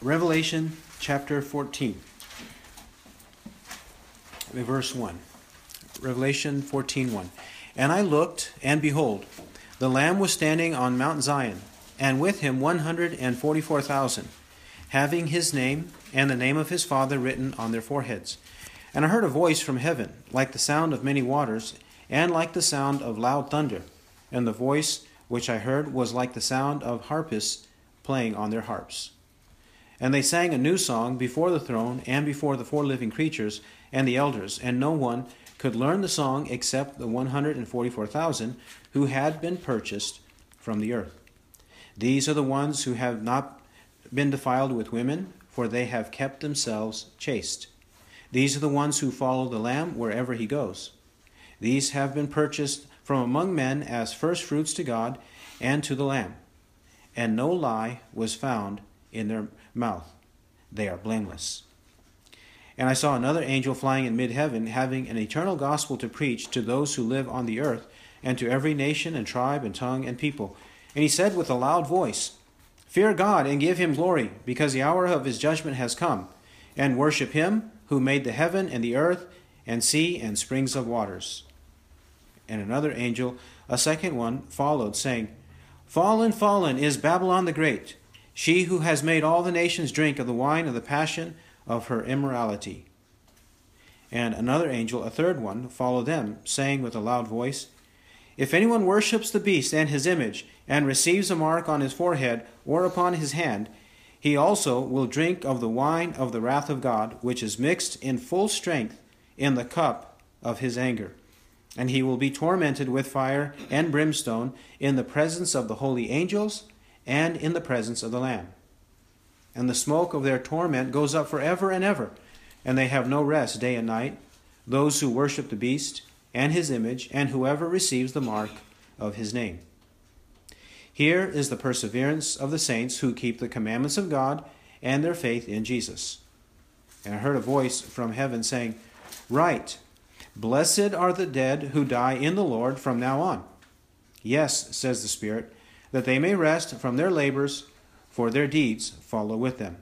Revelation chapter 14, verse 1. Revelation 14 1. And I looked, and behold, the Lamb was standing on Mount Zion, and with him 144,000, having his name and the name of his Father written on their foreheads. And I heard a voice from heaven, like the sound of many waters, and like the sound of loud thunder. And the voice which I heard was like the sound of harpists playing on their harps. And they sang a new song before the throne and before the four living creatures and the elders, and no one could learn the song except the 144,000 who had been purchased from the earth. These are the ones who have not been defiled with women, for they have kept themselves chaste. These are the ones who follow the Lamb wherever he goes. These have been purchased from among men as firstfruits to God and to the Lamb. And no lie was found in their mouth. They are blameless. And I saw another angel flying in mid heaven, having an eternal gospel to preach to those who live on the earth, and to every nation and tribe and tongue and people. And he said with a loud voice, Fear God and give him glory, because the hour of his judgment has come, and worship him who made the heaven and the earth and sea and springs of waters. And another angel, a second one, followed, saying, Fallen, fallen is Babylon the Great, she who has made all the nations drink of the wine of the passion of her immorality. And another angel, a third one, followed them, saying with a loud voice, If anyone worships the beast and his image, and receives a mark on his forehead or upon his hand, he also will drink of the wine of the wrath of God, which is mixed in full strength in the cup of his anger. And he will be tormented with fire and brimstone in the presence of the holy angels and in the presence of the Lamb. And the smoke of their torment goes up forever and ever, and they have no rest day and night, those who worship the beast and his image, and whoever receives the mark of his name. Here is the perseverance of the saints who keep the commandments of God and their faith in Jesus. And I heard a voice from heaven saying, Write, blessed are the dead who die in the Lord from now on. Yes, says the Spirit, that they may rest from their labors, for their deeds follow with them.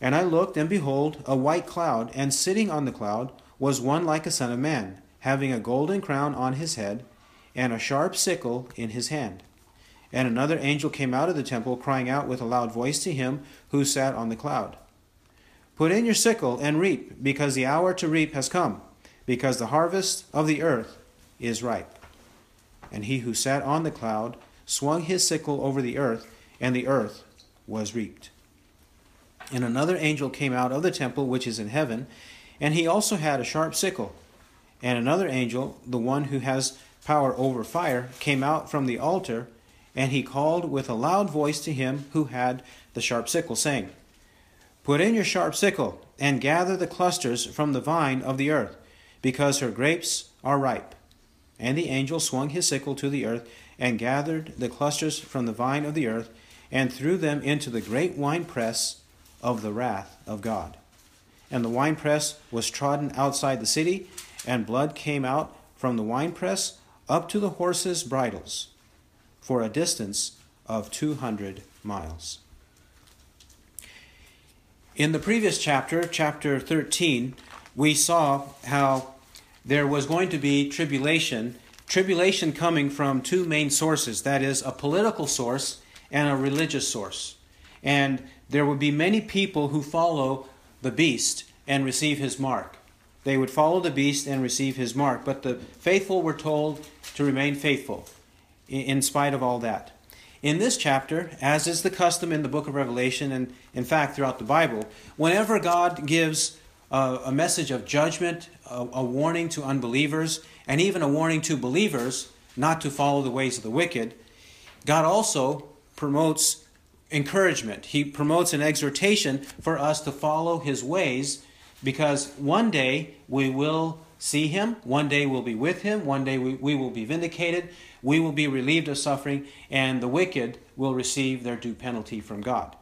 And I looked, and behold, a white cloud, and sitting on the cloud was one like a son of man, having a golden crown on his head and a sharp sickle in his hand. And another angel came out of the temple, crying out with a loud voice to him who sat on the cloud Put in your sickle and reap, because the hour to reap has come, because the harvest of the earth is ripe. And he who sat on the cloud swung his sickle over the earth, and the earth was reaped. And another angel came out of the temple which is in heaven, and he also had a sharp sickle. And another angel, the one who has power over fire, came out from the altar, and he called with a loud voice to him who had the sharp sickle, saying, Put in your sharp sickle, and gather the clusters from the vine of the earth, because her grapes are ripe. And the angel swung his sickle to the earth, and gathered the clusters from the vine of the earth, and threw them into the great winepress of the wrath of God. And the winepress was trodden outside the city, and blood came out from the winepress up to the horses' bridles for a distance of 200 miles. In the previous chapter, chapter 13, we saw how there was going to be tribulation, tribulation coming from two main sources that is, a political source and a religious source. And there would be many people who follow the beast and receive his mark. They would follow the beast and receive his mark. But the faithful were told to remain faithful in spite of all that. In this chapter, as is the custom in the book of Revelation and in fact throughout the Bible, whenever God gives a, a message of judgment, a, a warning to unbelievers, and even a warning to believers not to follow the ways of the wicked, God also promotes encouragement. He promotes an exhortation for us to follow his ways because one day we will see him, one day we'll be with him, one day we, we will be vindicated, we will be relieved of suffering, and the wicked will receive their due penalty from God.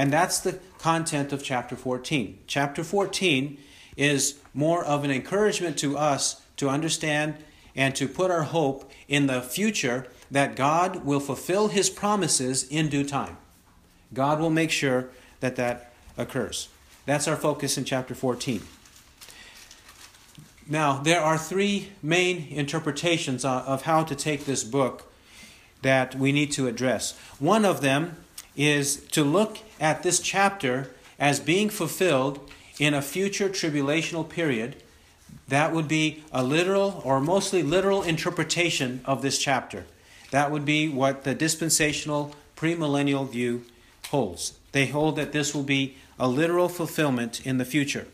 And that's the content of chapter 14. Chapter 14 is more of an encouragement to us to understand and to put our hope in the future that God will fulfill his promises in due time. God will make sure that that occurs. That's our focus in chapter 14. Now, there are three main interpretations of how to take this book that we need to address. One of them is to look at this chapter as being fulfilled in a future tribulational period. That would be a literal or mostly literal interpretation of this chapter. That would be what the dispensational premillennial view holds. They hold that this will be a literal fulfillment in the future.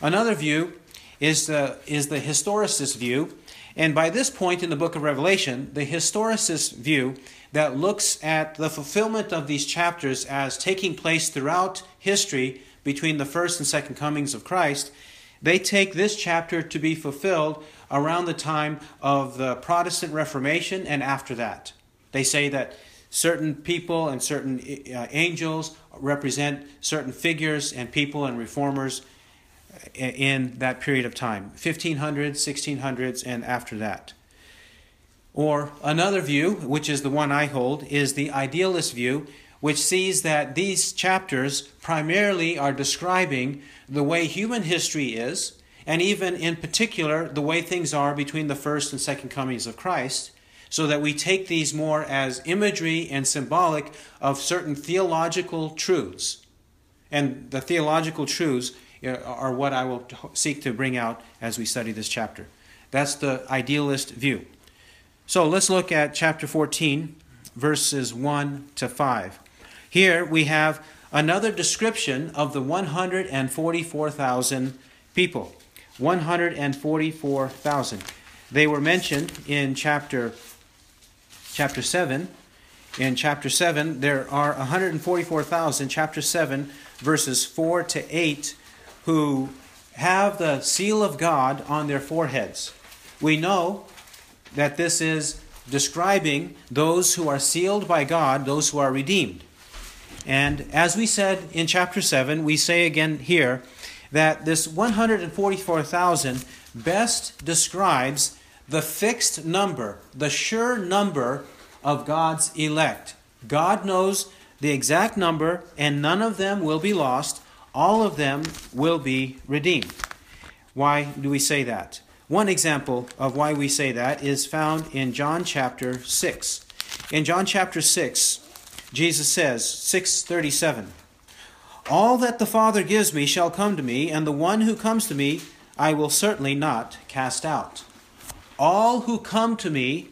Another view is the, is the historicist view. And by this point in the book of Revelation, the historicist view that looks at the fulfillment of these chapters as taking place throughout history between the first and second comings of Christ, they take this chapter to be fulfilled around the time of the Protestant Reformation and after that. They say that certain people and certain uh, angels represent certain figures and people and reformers in that period of time 1500s 1600s and after that. Or another view which is the one i hold is the idealist view which sees that these chapters primarily are describing the way human history is and even in particular the way things are between the first and second comings of christ so that we take these more as imagery and symbolic of certain theological truths. And the theological truths are what I will seek to bring out as we study this chapter. That's the idealist view. So let's look at chapter 14, verses 1 to 5. Here we have another description of the 144,000 people. 144,000. They were mentioned in chapter chapter 7. In chapter 7, there are 144,000. Chapter 7, verses 4 to 8 who have the seal of God on their foreheads. We know that this is describing those who are sealed by God, those who are redeemed. And as we said in chapter 7, we say again here that this 144,000 best describes the fixed number, the sure number of God's elect. God knows the exact number, and none of them will be lost all of them will be redeemed. Why do we say that? One example of why we say that is found in John chapter 6. In John chapter 6, Jesus says, 637, All that the Father gives me shall come to me, and the one who comes to me I will certainly not cast out. All who come to me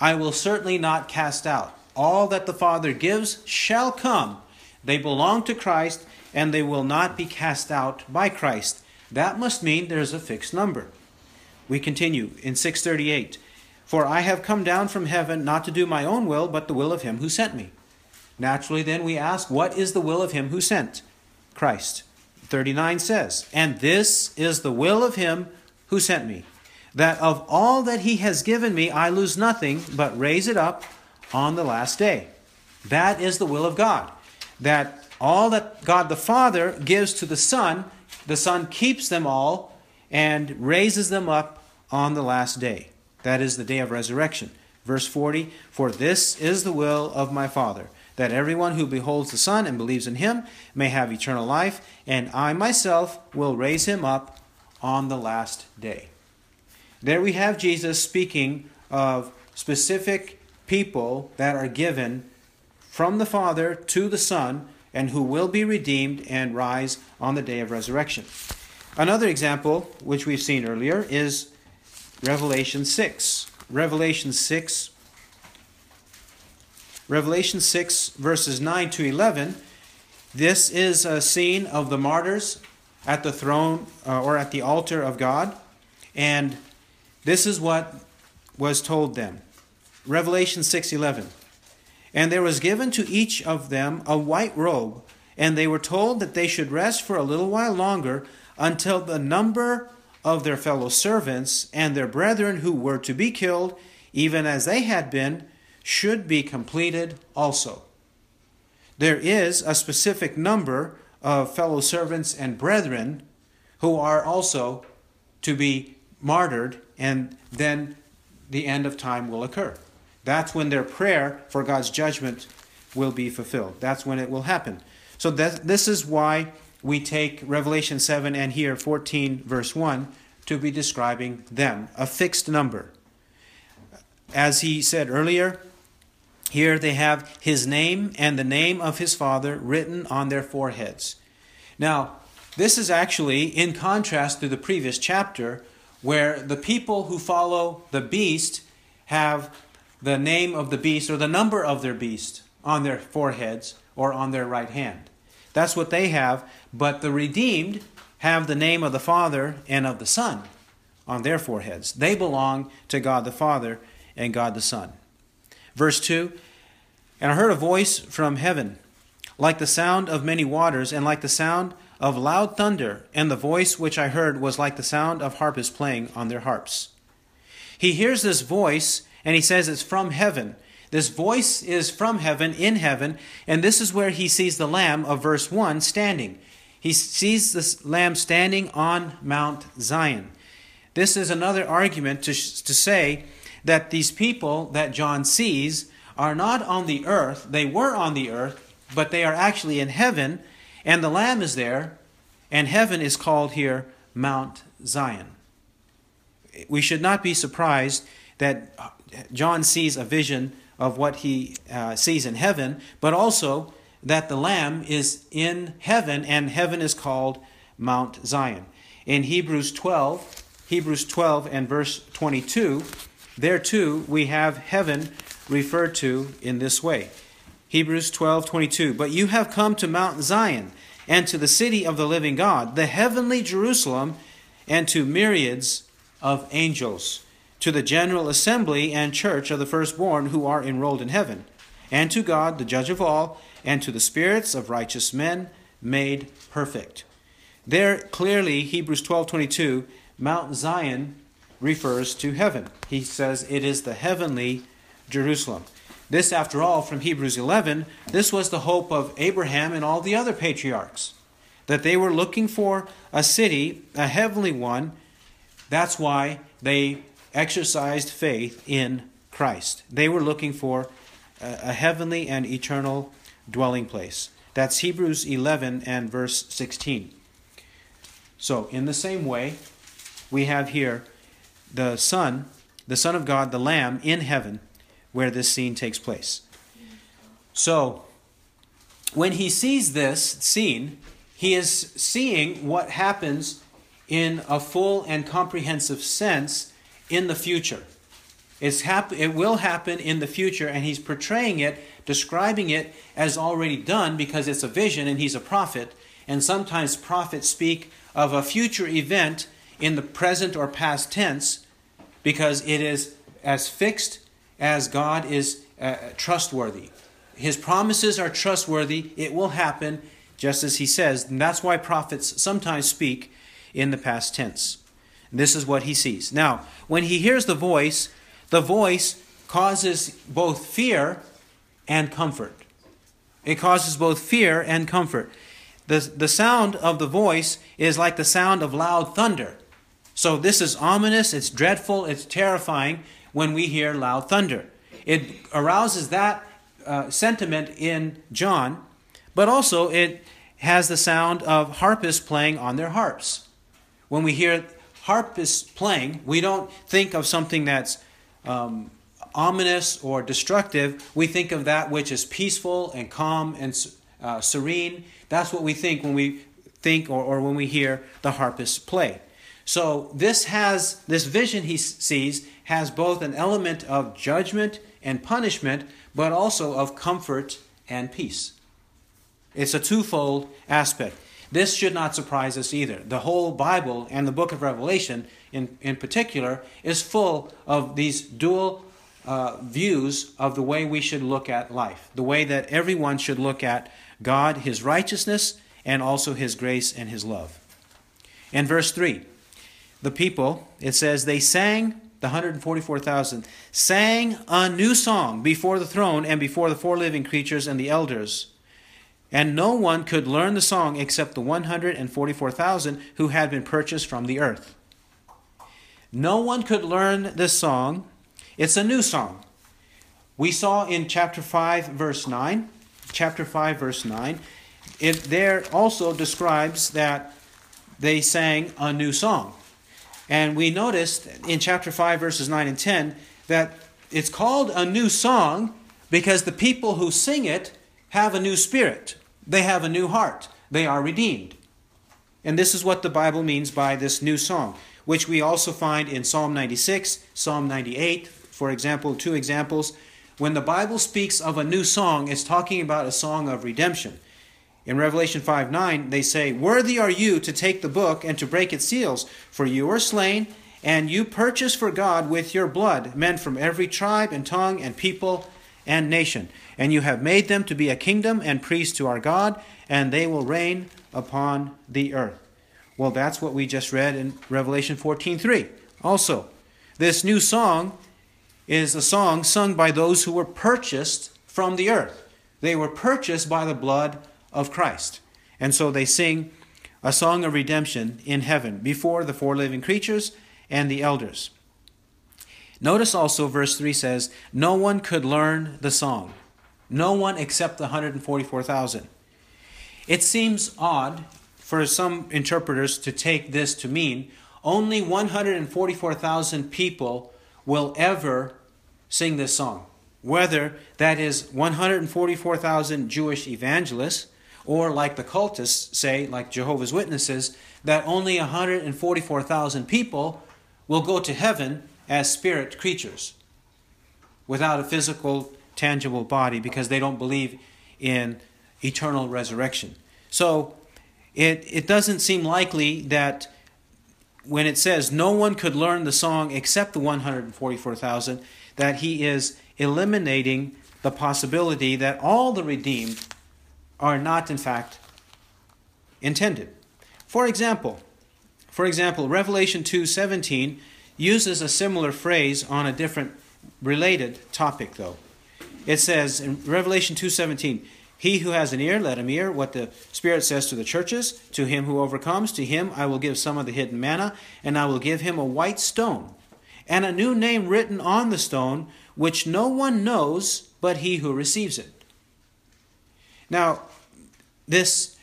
I will certainly not cast out. All that the Father gives shall come. They belong to Christ, and they will not be cast out by Christ. That must mean there's a fixed number. We continue in 638 For I have come down from heaven not to do my own will, but the will of him who sent me. Naturally, then we ask, What is the will of him who sent? Christ. 39 says, And this is the will of him who sent me, that of all that he has given me I lose nothing, but raise it up on the last day. That is the will of God, that all that God the Father gives to the Son, the Son keeps them all and raises them up on the last day. That is the day of resurrection. Verse 40 For this is the will of my Father, that everyone who beholds the Son and believes in him may have eternal life, and I myself will raise him up on the last day. There we have Jesus speaking of specific people that are given from the Father to the Son and who will be redeemed and rise on the day of resurrection. Another example, which we've seen earlier, is Revelation 6. Revelation 6. Revelation 6, verses 9 to 11. This is a scene of the martyrs at the throne uh, or at the altar of God. And this is what was told them. Revelation 6:11. And there was given to each of them a white robe, and they were told that they should rest for a little while longer until the number of their fellow servants and their brethren who were to be killed, even as they had been, should be completed also. There is a specific number of fellow servants and brethren who are also to be martyred, and then the end of time will occur. That's when their prayer for God's judgment will be fulfilled. That's when it will happen. So this is why we take Revelation 7 and here 14, verse 1, to be describing them, a fixed number. As he said earlier, here they have his name and the name of his father written on their foreheads. Now, this is actually in contrast to the previous chapter, where the people who follow the beast have the name of the beast or the number of their beast on their foreheads or on their right hand. That's what they have, but the redeemed have the name of the Father and of the Son on their foreheads. They belong to God the Father and God the Son. Verse 2 And I heard a voice from heaven, like the sound of many waters, and like the sound of loud thunder, and the voice which I heard was like the sound of harpists playing on their harps. He hears this voice, and he says it's from heaven. This voice is from heaven, in heaven, and this is where he sees the Lamb of verse 1 standing. He sees this Lamb standing on Mount Zion. This is another argument to, to say that these people that John sees are not on the earth. They were on the earth, but they are actually in heaven, and the Lamb is there, and heaven is called here Mount Zion. We should not be surprised that John sees a vision of what he uh, sees in heaven, but also that the Lamb is in heaven, and heaven is called Mount Zion. In Hebrews 12, Hebrews 12 and verse 22, there too we have heaven referred to in this way. Hebrews 12, 22. But you have come to Mount Zion and to the city of the living God, the heavenly Jerusalem, and to myriads of angels, to the general assembly and church of the firstborn who are enrolled in heaven, and to God, the judge of all, and to the spirits of righteous men made perfect. There clearly, Hebrews 12:22, Mount Zion refers to heaven. He says it is the heavenly Jerusalem. This, after all, from Hebrews 11, this was the hope of Abraham and all the other patriarchs, that they were looking for a city, a heavenly one. That's why they exercised faith in Christ. They were looking for a heavenly and eternal dwelling place. That's Hebrews 11 and verse 16. So, in the same way, we have here the Son, the Son of God, the Lamb in heaven, where this scene takes place. So, when he sees this scene, he is seeing what happens in a full and comprehensive sense in the future. It's hap- it will happen in the future, and he's portraying it, describing it as already done because it's a vision and he's a prophet. And sometimes prophets speak of a future event in the present or past tense because it is as fixed as God is uh, trustworthy. His promises are trustworthy, it will happen just as he says. And that's why prophets sometimes speak in the past tense. This is what he sees. Now, when he hears the voice, the voice causes both fear and comfort. It causes both fear and comfort. The, the sound of the voice is like the sound of loud thunder. So this is ominous, it's dreadful, it's terrifying when we hear loud thunder. It arouses that uh, sentiment in John, but also it has the sound of harpists playing on their harps. When we hear harpists playing, we don't think of something that's um, ominous or destructive, we think of that which is peaceful and calm and uh, serene. That's what we think when we think or, or when we hear the harpist play. So this has this vision he sees has both an element of judgment and punishment, but also of comfort and peace. It's a twofold aspect. This should not surprise us either. The whole Bible and the book of Revelation, in, in particular, is full of these dual uh, views of the way we should look at life, the way that everyone should look at God, His righteousness, and also His grace and His love. In verse 3, the people, it says, they sang, the 144,000, sang a new song before the throne and before the four living creatures and the elders. And no one could learn the song except the 144,000 who had been purchased from the earth. No one could learn this song. It's a new song. We saw in chapter 5, verse 9, chapter 5, verse 9, it there also describes that they sang a new song. And we noticed in chapter 5, verses 9 and 10, that it's called a new song because the people who sing it have a new spirit, they have a new heart, they are redeemed. And this is what the Bible means by this new song, which we also find in Psalm 96, Psalm 98, for example, two examples. When the Bible speaks of a new song, it's talking about a song of redemption. In Revelation 5 9, they say, Worthy are you to take the book and to break its seals, for you are slain, and you purchased for God with your blood men from every tribe and tongue and people and nation. And you have made them to be a kingdom and priests to our God, and they will reign upon the earth. Well, that's what we just read in Revelation 14 3. Also, this new song is a song sung by those who were purchased from the earth. They were purchased by the blood of Christ. And so they sing a song of redemption in heaven before the four living creatures and the elders. Notice also verse 3 says, No one could learn the song. No one except the 144,000. It seems odd for some interpreters to take this to mean only 144,000 people will ever sing this song. Whether that is 144,000 Jewish evangelists or like the cultists say, like Jehovah's Witnesses, that only 144,000 people will go to heaven as spirit creatures without a physical, tangible body because they don't believe in eternal resurrection. So it, it doesn't seem likely that when it says no one could learn the song except the 144,000, that he is eliminating the possibility that all the redeemed are not in fact intended. For example, for example, Revelation 2:17 uses a similar phrase on a different related topic though. It says in Revelation 2:17, "He who has an ear, let him hear what the Spirit says to the churches. To him who overcomes, to him I will give some of the hidden manna, and I will give him a white stone, and a new name written on the stone, which no one knows but he who receives it." Now, this,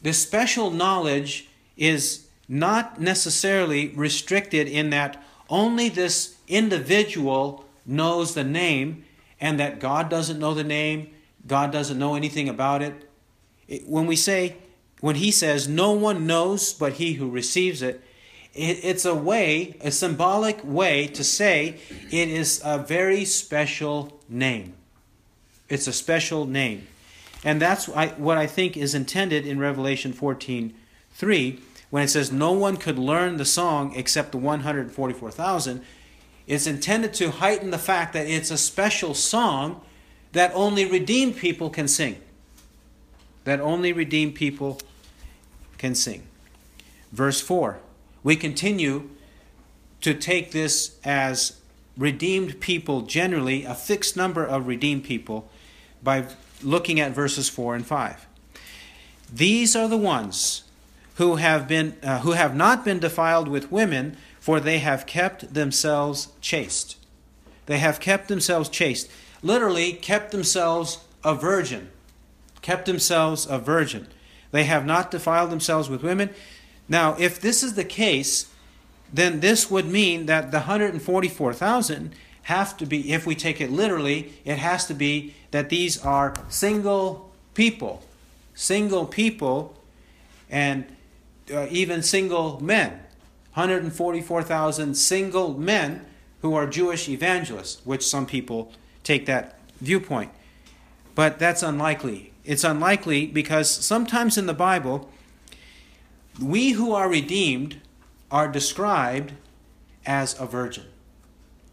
this special knowledge is not necessarily restricted in that only this individual knows the name and that God doesn't know the name, God doesn't know anything about it. it when we say, when he says, no one knows but he who receives it, it, it's a way, a symbolic way to say it is a very special name. It's a special name. And that's what I think is intended in Revelation 14 3 when it says no one could learn the song except the 144,000. It's intended to heighten the fact that it's a special song that only redeemed people can sing. That only redeemed people can sing. Verse 4 we continue to take this as redeemed people generally, a fixed number of redeemed people, by looking at verses 4 and 5. These are the ones who have, been, uh, who have not been defiled with women, for they have kept themselves chaste. They have kept themselves chaste. Literally, kept themselves a virgin. Kept themselves a virgin. They have not defiled themselves with women. Now, if this is the case, then this would mean that the 144,000 have to be, if we take it literally, it has to be that these are single people. Single people and uh, even single men. 144,000 single men who are Jewish evangelists, which some people take that viewpoint. But that's unlikely. It's unlikely because sometimes in the Bible, we who are redeemed are described as a virgin.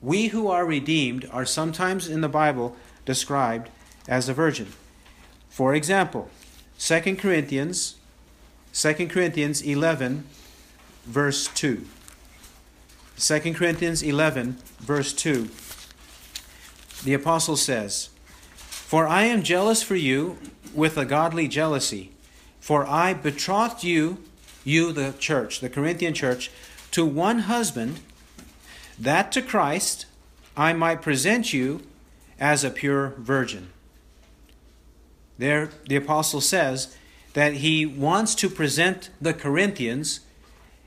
We who are redeemed are sometimes in the Bible described as a virgin. For example, 2 Corinthians 2 Corinthians 11 verse 2. 2 Corinthians 11 verse 2. The apostle says, "For I am jealous for you with a godly jealousy, for I betrothed you, you the church, the Corinthian church, to one husband, that to Christ I might present you as a pure virgin. There, the apostle says that he wants to present the Corinthians,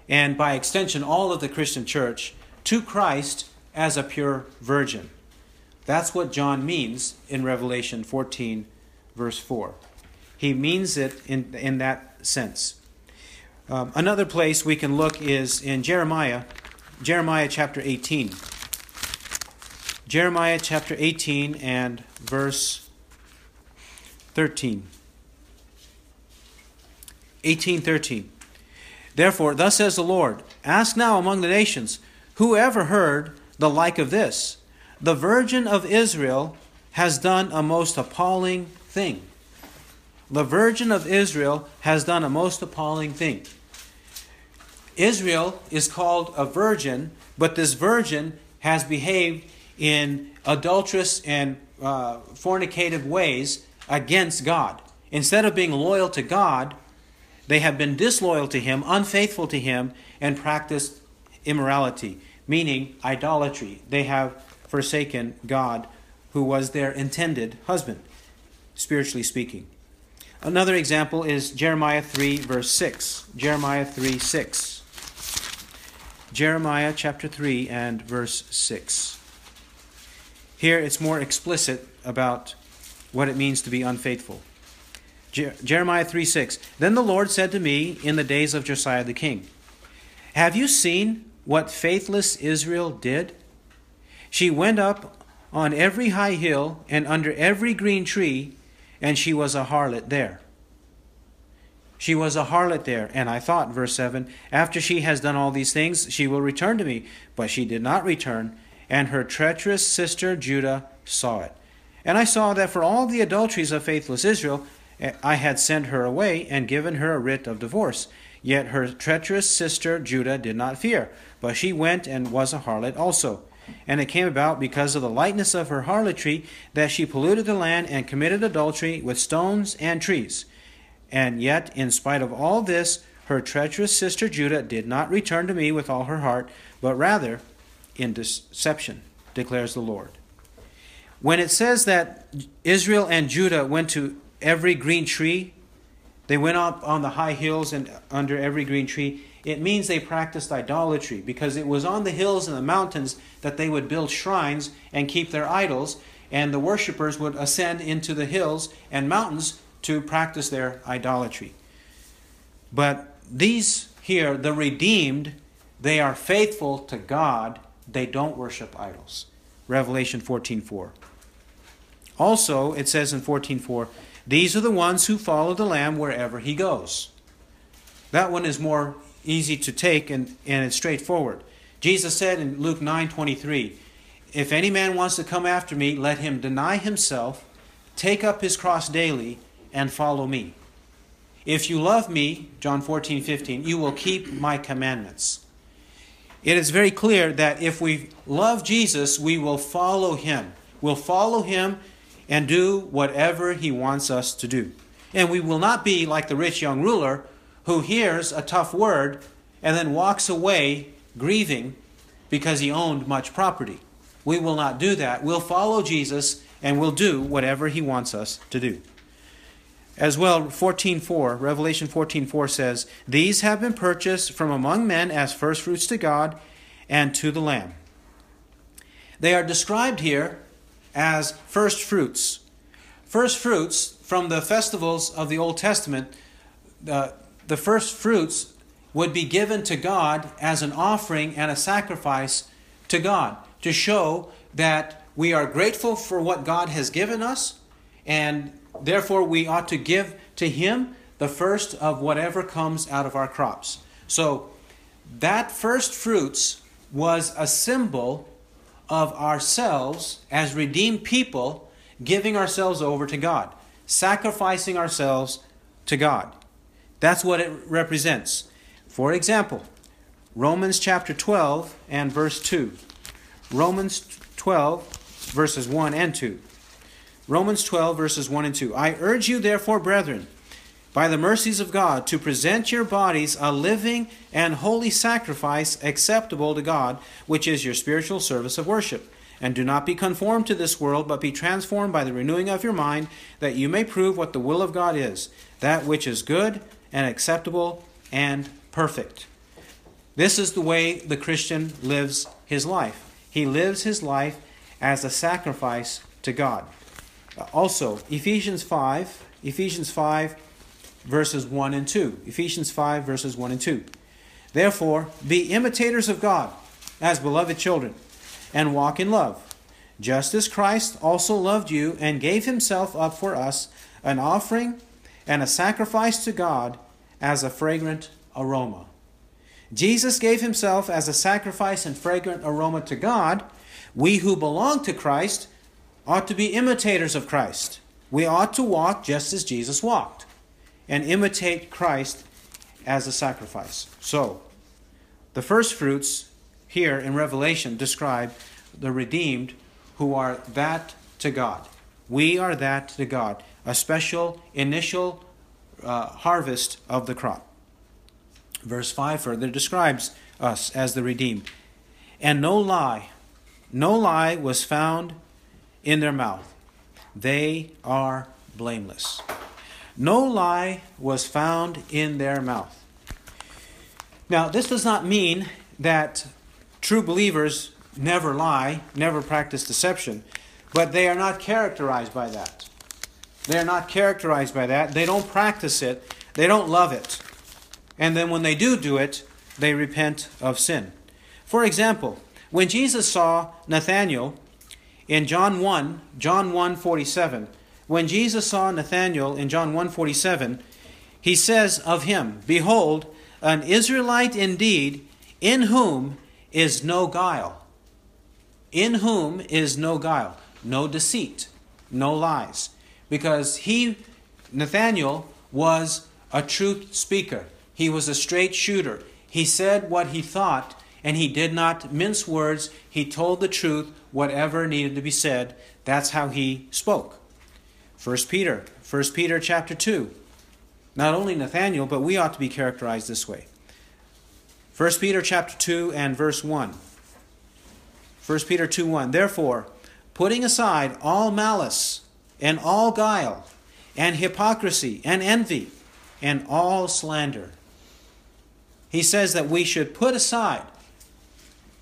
and by extension, all of the Christian church, to Christ as a pure virgin. That's what John means in Revelation 14, verse 4. He means it in, in that sense. Um, another place we can look is in Jeremiah, Jeremiah chapter 18. Jeremiah chapter 18 and verse 13. 18:13. Therefore, thus says the Lord, ask now among the nations, who ever heard the like of this? The virgin of Israel has done a most appalling thing. The virgin of Israel has done a most appalling thing. Israel is called a virgin, but this virgin has behaved in adulterous and uh, fornicative ways against God. Instead of being loyal to God, they have been disloyal to Him, unfaithful to Him, and practiced immorality, meaning idolatry. They have forsaken God, who was their intended husband, spiritually speaking. Another example is Jeremiah 3, verse 6. Jeremiah 3, 6. Jeremiah chapter 3 and verse 6. Here it's more explicit about what it means to be unfaithful. Je- Jeremiah 3 6. Then the Lord said to me in the days of Josiah the king, Have you seen what faithless Israel did? She went up on every high hill and under every green tree, and she was a harlot there. She was a harlot there, and I thought, verse 7, after she has done all these things, she will return to me. But she did not return, and her treacherous sister Judah saw it. And I saw that for all the adulteries of faithless Israel, I had sent her away and given her a writ of divorce. Yet her treacherous sister Judah did not fear, but she went and was a harlot also. And it came about because of the lightness of her harlotry that she polluted the land and committed adultery with stones and trees. And yet, in spite of all this, her treacherous sister Judah did not return to me with all her heart, but rather in deception, declares the Lord. When it says that Israel and Judah went to every green tree, they went up on the high hills and under every green tree, it means they practiced idolatry because it was on the hills and the mountains that they would build shrines and keep their idols, and the worshippers would ascend into the hills and mountains to practice their idolatry. But these here, the redeemed, they are faithful to God, they don't worship idols. Revelation 14:4. Also, it says in 14:4, these are the ones who follow the Lamb wherever he goes. That one is more easy to take and, and it's straightforward. Jesus said in Luke 9:23, "If any man wants to come after me, let him deny himself, take up his cross daily, and follow me. If you love me, John 14:15, you will keep my commandments." It is very clear that if we love Jesus, we will follow him. We'll follow him and do whatever he wants us to do. And we will not be like the rich young ruler who hears a tough word and then walks away grieving because he owned much property. We will not do that. We'll follow Jesus and we'll do whatever he wants us to do. As well, 14:4, Revelation 14:4 says, "These have been purchased from among men as firstfruits to God and to the Lamb." They are described here as first fruits. First fruits from the festivals of the Old Testament, uh, the first fruits would be given to God as an offering and a sacrifice to God to show that we are grateful for what God has given us and therefore we ought to give to Him the first of whatever comes out of our crops. So that first fruits was a symbol of ourselves as redeemed people, giving ourselves over to God, sacrificing ourselves to God. That's what it represents. For example, Romans chapter 12 and verse 2. Romans 12, verses 1 and 2. Romans 12, verses 1 and 2. I urge you, therefore, brethren, by the mercies of God, to present your bodies a living and holy sacrifice acceptable to God, which is your spiritual service of worship. And do not be conformed to this world, but be transformed by the renewing of your mind, that you may prove what the will of God is, that which is good and acceptable and perfect. This is the way the Christian lives his life. He lives his life as a sacrifice to God. Also, Ephesians 5, Ephesians 5 verses 1 and 2. Ephesians 5 verses 1 and 2. Therefore, be imitators of God as beloved children, and walk in love, just as Christ also loved you and gave himself up for us, an offering and a sacrifice to God as a fragrant aroma. Jesus gave himself as a sacrifice and fragrant aroma to God. We who belong to Christ ought to be imitators of Christ. We ought to walk just as Jesus walked and imitate Christ as a sacrifice. So, the first fruits here in Revelation describe the redeemed who are that to God. We are that to God, a special initial uh, harvest of the crop. Verse 5 further describes us as the redeemed. And no lie, no lie was found in their mouth. They are blameless. No lie was found in their mouth. Now, this does not mean that true believers never lie, never practice deception, but they are not characterized by that. They are not characterized by that. They don't practice it, they don't love it. And then when they do do it, they repent of sin. For example, when Jesus saw Nathanael in John 1, John 1 47, when Jesus saw Nathanael in John 1 47, he says of him, Behold, an Israelite indeed, in whom is no guile. In whom is no guile, no deceit, no lies. Because he, Nathanael, was a truth speaker. He was a straight shooter. He said what he thought, and he did not mince words. He told the truth, whatever needed to be said. That's how he spoke. 1 Peter, 1 Peter chapter 2. Not only Nathanael, but we ought to be characterized this way. 1 Peter chapter 2 and verse 1. 1 Peter 2 1. Therefore, putting aside all malice and all guile and hypocrisy and envy and all slander he says that we should put aside,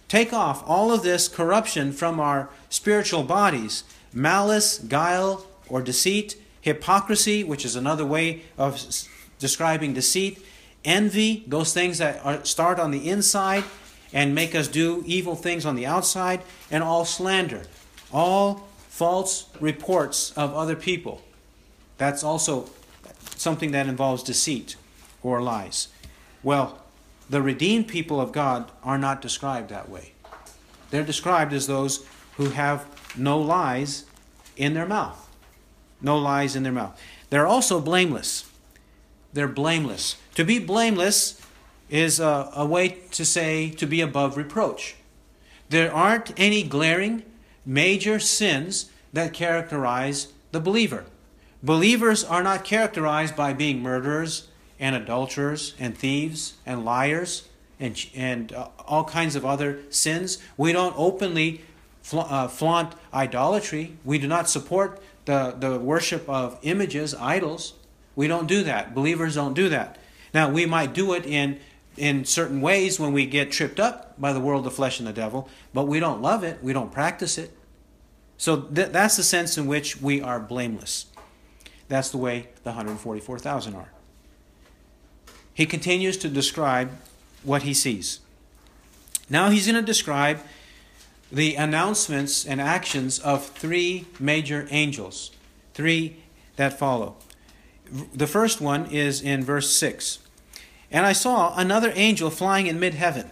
take off all of this corruption from our spiritual bodies malice, guile, or deceit, hypocrisy, which is another way of describing deceit, envy, those things that are, start on the inside and make us do evil things on the outside, and all slander, all false reports of other people. That's also something that involves deceit or lies. Well, the redeemed people of God are not described that way. They're described as those who have no lies in their mouth. No lies in their mouth. They're also blameless. They're blameless. To be blameless is a, a way to say to be above reproach. There aren't any glaring, major sins that characterize the believer. Believers are not characterized by being murderers, and adulterers and thieves and liars and, and uh, all kinds of other sins. We don't openly fla- uh, flaunt idolatry. We do not support the, the worship of images, idols. We don't do that. Believers don't do that. Now, we might do it in, in certain ways when we get tripped up by the world, the flesh, and the devil, but we don't love it. We don't practice it. So th- that's the sense in which we are blameless. That's the way the 144,000 are he continues to describe what he sees. Now he's going to describe the announcements and actions of three major angels, three that follow. The first one is in verse 6. And I saw another angel flying in mid heaven,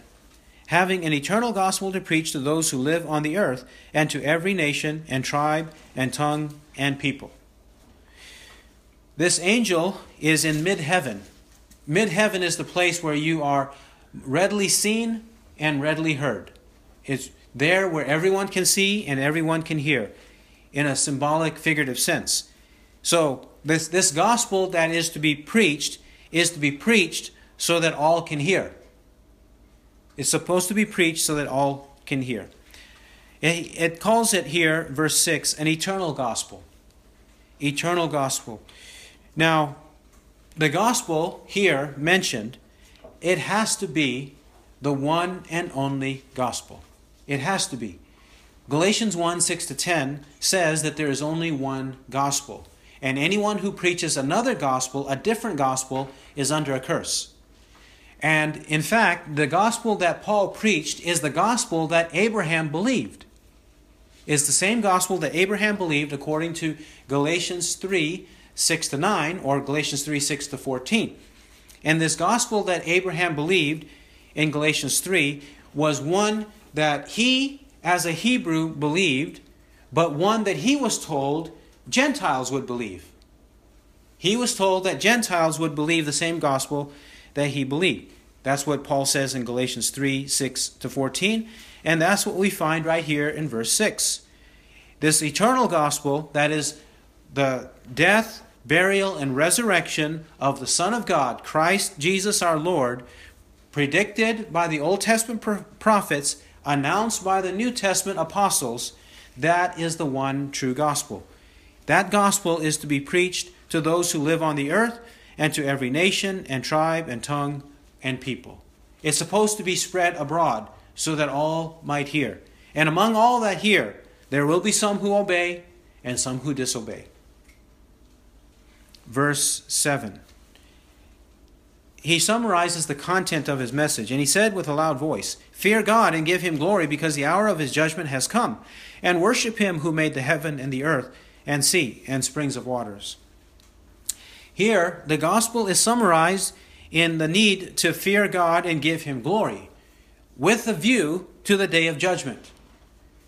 having an eternal gospel to preach to those who live on the earth, and to every nation, and tribe, and tongue, and people. This angel is in mid heaven. Mid heaven is the place where you are readily seen and readily heard. It's there where everyone can see and everyone can hear in a symbolic, figurative sense. So, this, this gospel that is to be preached is to be preached so that all can hear. It's supposed to be preached so that all can hear. It calls it here, verse 6, an eternal gospel. Eternal gospel. Now, the gospel here mentioned, it has to be the one and only gospel. It has to be. Galatians 1 6 to 10 says that there is only one gospel. And anyone who preaches another gospel, a different gospel, is under a curse. And in fact, the gospel that Paul preached is the gospel that Abraham believed. Is the same gospel that Abraham believed according to Galatians 3 6 to 9 or Galatians 3 6 to 14. And this gospel that Abraham believed in Galatians 3 was one that he, as a Hebrew, believed, but one that he was told Gentiles would believe. He was told that Gentiles would believe the same gospel that he believed. That's what Paul says in Galatians 3 6 to 14. And that's what we find right here in verse 6. This eternal gospel, that is the death, burial, and resurrection of the Son of God, Christ Jesus our Lord, predicted by the Old Testament prophets, announced by the New Testament apostles, that is the one true gospel. That gospel is to be preached to those who live on the earth and to every nation and tribe and tongue and people. It's supposed to be spread abroad so that all might hear. And among all that hear, there will be some who obey and some who disobey. Verse 7. He summarizes the content of his message, and he said with a loud voice, Fear God and give him glory, because the hour of his judgment has come, and worship him who made the heaven and the earth and sea and springs of waters. Here, the gospel is summarized in the need to fear God and give Him glory, with a view to the day of judgment.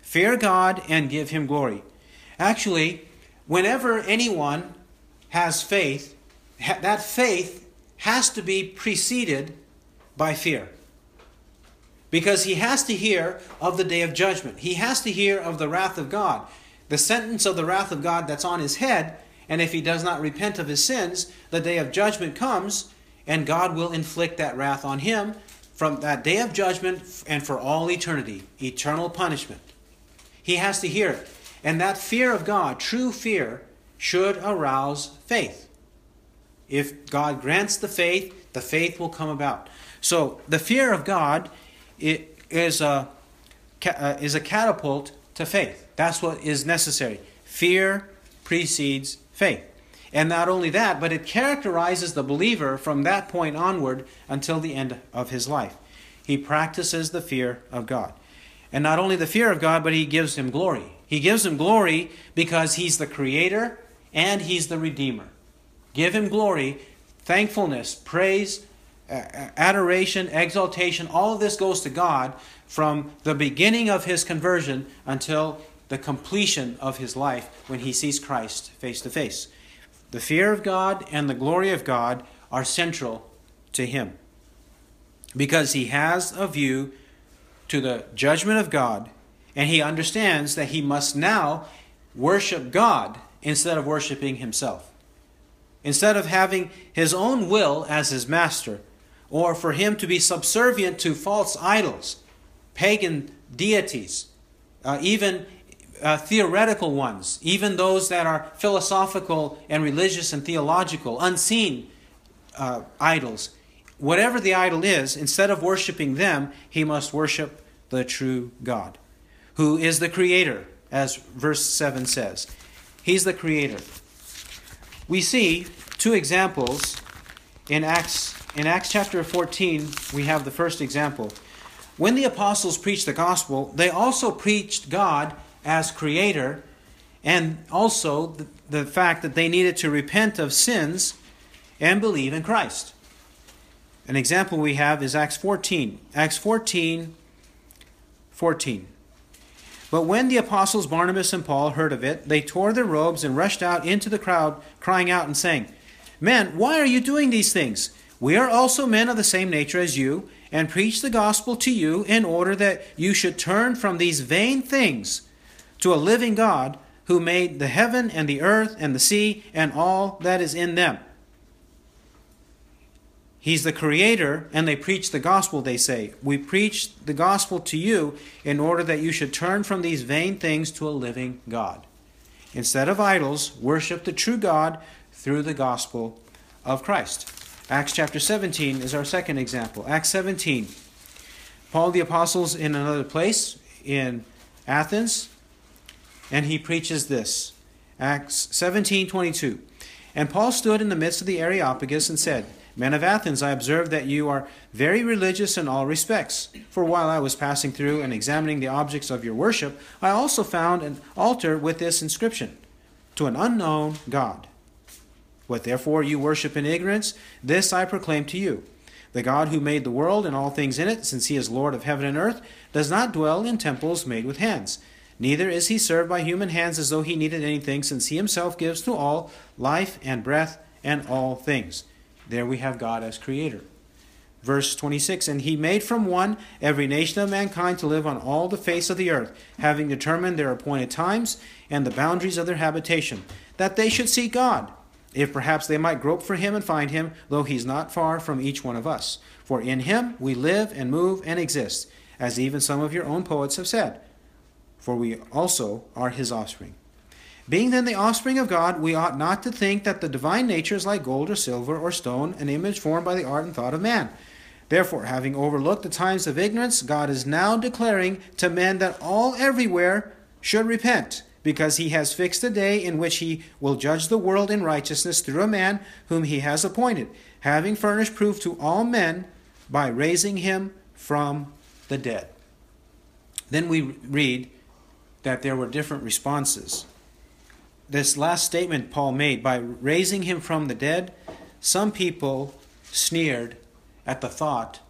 Fear God and give Him glory. Actually, whenever anyone has faith, that faith has to be preceded by fear. Because he has to hear of the day of judgment. He has to hear of the wrath of God, the sentence of the wrath of God that's on his head and if he does not repent of his sins, the day of judgment comes, and God will inflict that wrath on him from that day of judgment and for all eternity, eternal punishment. He has to hear it. And that fear of God, true fear, should arouse faith. If God grants the faith, the faith will come about. So the fear of God is a, uh, is a catapult to faith. That's what is necessary. Fear precedes faith. And not only that, but it characterizes the believer from that point onward until the end of his life. He practices the fear of God. And not only the fear of God, but he gives him glory. He gives him glory because he's the creator and he's the redeemer. Give him glory, thankfulness, praise, adoration, exaltation. All of this goes to God from the beginning of his conversion until the completion of his life when he sees Christ face to face. The fear of God and the glory of God are central to him because he has a view to the judgment of God and he understands that he must now worship God instead of worshiping himself. Instead of having his own will as his master, or for him to be subservient to false idols, pagan deities, uh, even uh, theoretical ones, even those that are philosophical and religious and theological, unseen uh, idols. Whatever the idol is, instead of worshiping them, he must worship the true God, who is the creator, as verse 7 says. He's the creator. We see two examples in Acts in Acts chapter 14, we have the first example. When the apostles preached the gospel, they also preached God as creator and also the, the fact that they needed to repent of sins and believe in Christ. An example we have is Acts 14. Acts 14 14. But when the apostles Barnabas and Paul heard of it, they tore their robes and rushed out into the crowd, crying out and saying, Men, why are you doing these things? We are also men of the same nature as you, and preach the gospel to you in order that you should turn from these vain things to a living God who made the heaven and the earth and the sea and all that is in them. He's the creator, and they preach the gospel, they say. We preach the gospel to you in order that you should turn from these vain things to a living God. Instead of idols, worship the true God through the gospel of Christ. Acts chapter 17 is our second example. Acts 17. Paul the Apostle's in another place in Athens, and he preaches this. Acts 17 22. And Paul stood in the midst of the Areopagus and said, Men of Athens, I observe that you are very religious in all respects. For while I was passing through and examining the objects of your worship, I also found an altar with this inscription To an unknown God. What therefore you worship in ignorance, this I proclaim to you. The God who made the world and all things in it, since he is Lord of heaven and earth, does not dwell in temples made with hands. Neither is he served by human hands as though he needed anything, since he himself gives to all life and breath and all things. There we have God as creator. Verse 26 And he made from one every nation of mankind to live on all the face of the earth, having determined their appointed times and the boundaries of their habitation, that they should seek God, if perhaps they might grope for him and find him, though he's not far from each one of us. For in him we live and move and exist, as even some of your own poets have said, for we also are his offspring. Being then the offspring of God, we ought not to think that the divine nature is like gold or silver or stone, an image formed by the art and thought of man. Therefore, having overlooked the times of ignorance, God is now declaring to men that all everywhere should repent, because he has fixed a day in which he will judge the world in righteousness through a man whom he has appointed, having furnished proof to all men by raising him from the dead. Then we read that there were different responses this last statement Paul made by raising him from the dead, some people sneered at the thought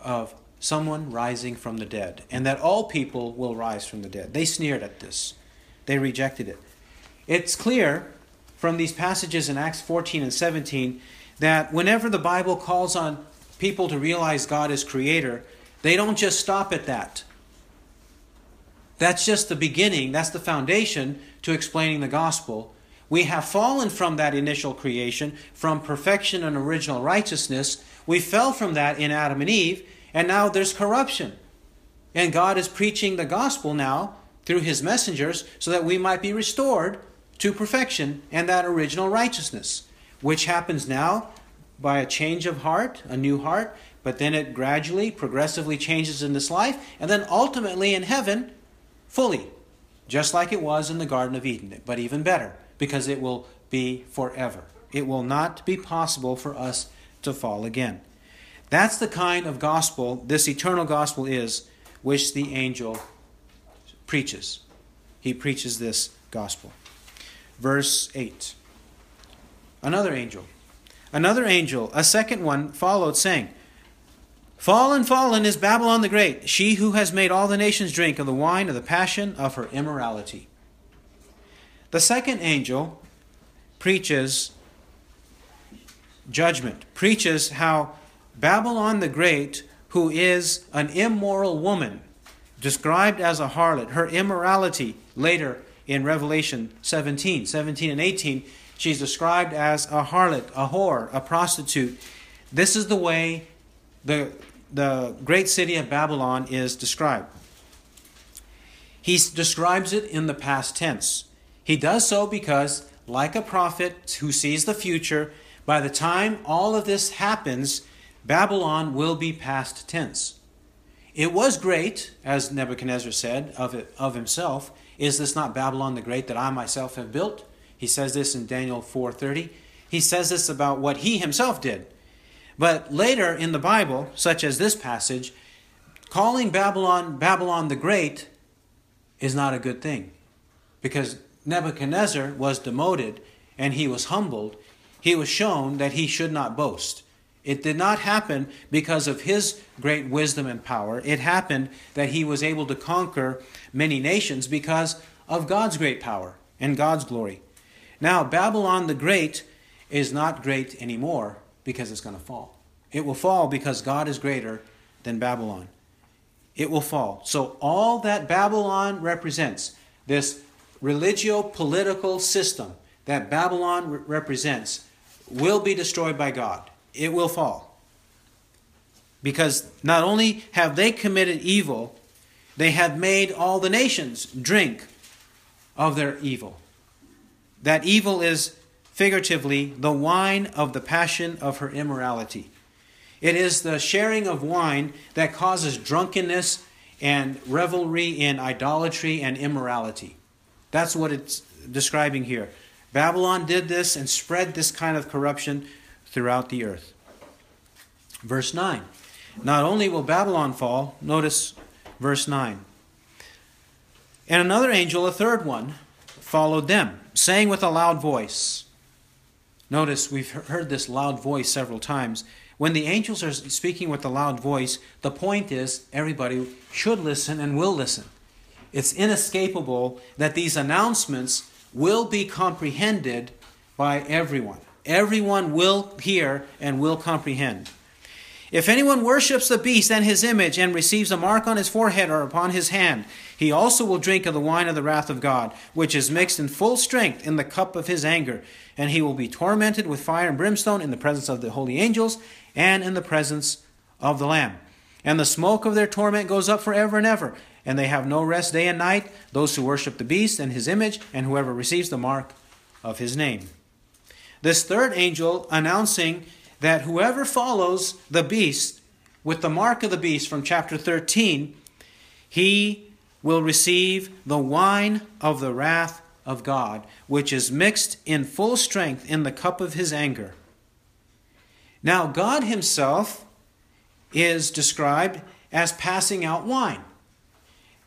of someone rising from the dead and that all people will rise from the dead. They sneered at this, they rejected it. It's clear from these passages in Acts 14 and 17 that whenever the Bible calls on people to realize God is creator, they don't just stop at that. That's just the beginning, that's the foundation to explaining the gospel. We have fallen from that initial creation, from perfection and original righteousness. We fell from that in Adam and Eve, and now there's corruption. And God is preaching the gospel now through his messengers so that we might be restored to perfection and that original righteousness, which happens now by a change of heart, a new heart, but then it gradually, progressively changes in this life, and then ultimately in heaven, fully just like it was in the Garden of Eden, but even better, because it will be forever. It will not be possible for us to fall again. That's the kind of gospel this eternal gospel is, which the angel preaches. He preaches this gospel. Verse 8 Another angel. Another angel, a second one, followed, saying, Fallen, fallen is Babylon the Great, she who has made all the nations drink of the wine of the passion of her immorality. The second angel preaches judgment, preaches how Babylon the Great, who is an immoral woman, described as a harlot, her immorality later in Revelation 17, 17 and 18, she's described as a harlot, a whore, a prostitute. This is the way the the great city of Babylon is described. He describes it in the past tense. He does so because, like a prophet who sees the future, by the time all of this happens, Babylon will be past tense. It was great, as Nebuchadnezzar said of, it, of himself. Is this not Babylon the Great that I myself have built? He says this in Daniel 4:30. He says this about what he himself did. But later in the Bible, such as this passage, calling Babylon Babylon the Great is not a good thing. Because Nebuchadnezzar was demoted and he was humbled. He was shown that he should not boast. It did not happen because of his great wisdom and power. It happened that he was able to conquer many nations because of God's great power and God's glory. Now, Babylon the Great is not great anymore because it's going to fall. It will fall because God is greater than Babylon. It will fall. So, all that Babylon represents, this religio political system that Babylon re- represents, will be destroyed by God. It will fall. Because not only have they committed evil, they have made all the nations drink of their evil. That evil is figuratively the wine of the passion of her immorality. It is the sharing of wine that causes drunkenness and revelry in idolatry and immorality. That's what it's describing here. Babylon did this and spread this kind of corruption throughout the earth. Verse 9. Not only will Babylon fall, notice verse 9. And another angel, a third one, followed them, saying with a loud voice. Notice we've heard this loud voice several times. When the angels are speaking with a loud voice, the point is everybody should listen and will listen. It's inescapable that these announcements will be comprehended by everyone. Everyone will hear and will comprehend. If anyone worships the beast and his image and receives a mark on his forehead or upon his hand, he also will drink of the wine of the wrath of God, which is mixed in full strength in the cup of his anger. And he will be tormented with fire and brimstone in the presence of the holy angels and in the presence of the Lamb. And the smoke of their torment goes up forever and ever. And they have no rest day and night, those who worship the beast and his image, and whoever receives the mark of his name. This third angel announcing that whoever follows the beast with the mark of the beast from chapter 13, he will receive the wine of the wrath of God, which is mixed in full strength in the cup of his anger. Now, God himself is described as passing out wine.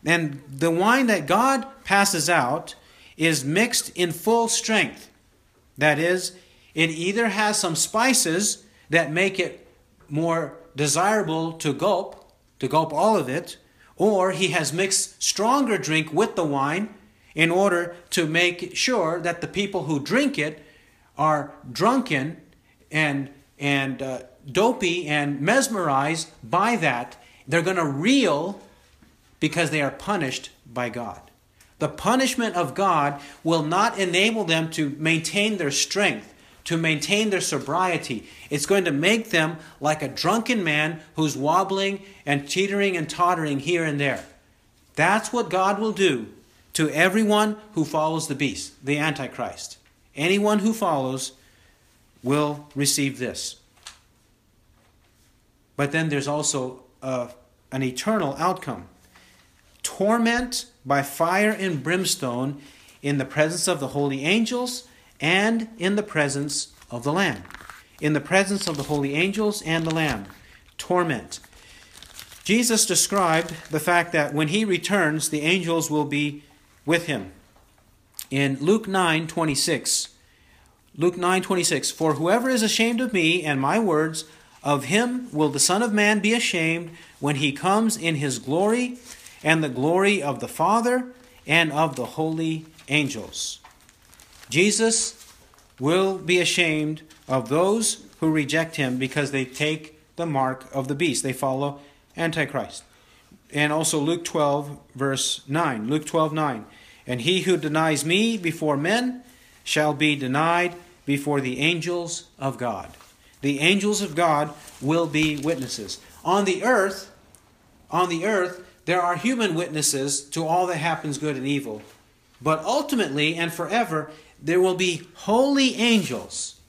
And the wine that God passes out is mixed in full strength. That is, it either has some spices that make it more desirable to gulp, to gulp all of it, or he has mixed stronger drink with the wine in order to make sure that the people who drink it are drunken and and uh, dopey and mesmerized by that. They're going to reel because they are punished by God. The punishment of God will not enable them to maintain their strength to maintain their sobriety. It's going to make them like a drunken man who's wobbling and teetering and tottering here and there. That's what God will do to everyone who follows the beast, the Antichrist. Anyone who follows will receive this. But then there's also uh, an eternal outcome torment by fire and brimstone in the presence of the holy angels and in the presence of the Lamb. In the presence of the holy angels and the Lamb. Torment. Jesus described the fact that when he returns, the angels will be with him. In Luke 9 26, Luke 9 26, For whoever is ashamed of me and my words, of him will the Son of Man be ashamed when he comes in his glory and the glory of the Father and of the holy angels. Jesus will be ashamed of those who reject him because they take the mark of the beast. They follow Antichrist. And also Luke 12, verse 9. Luke 12, 9. And he who denies me before men shall be denied before the angels of God. The angels of God will be witnesses. On the earth, on the earth, there are human witnesses to all that happens good and evil. But ultimately and forever, there will be holy angels,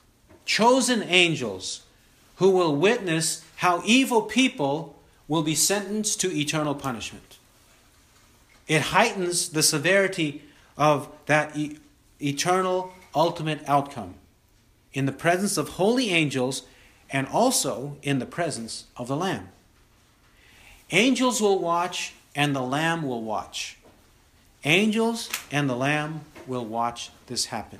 chosen angels, who will witness how evil people will be sentenced to eternal punishment. It heightens the severity of that e- eternal ultimate outcome in the presence of holy angels and also in the presence of the Lamb. Angels will watch and the Lamb will watch. Angels and the Lamb will watch this happen.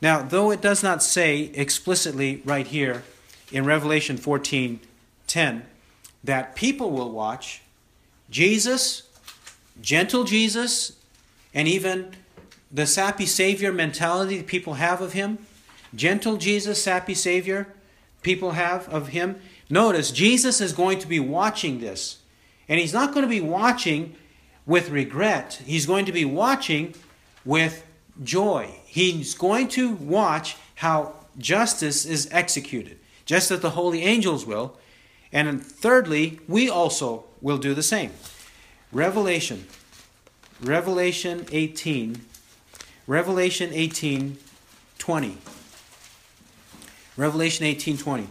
Now, though it does not say explicitly right here in Revelation 14 10 that people will watch, Jesus, gentle Jesus, and even the sappy Savior mentality that people have of him, gentle Jesus, sappy Savior people have of him. Notice, Jesus is going to be watching this. And he's not going to be watching with regret, he's going to be watching with joy. He's going to watch how justice is executed, just as the holy angels will. And thirdly, we also will do the same. Revelation. Revelation 18. Revelation 18, 20. Revelation 18, 20.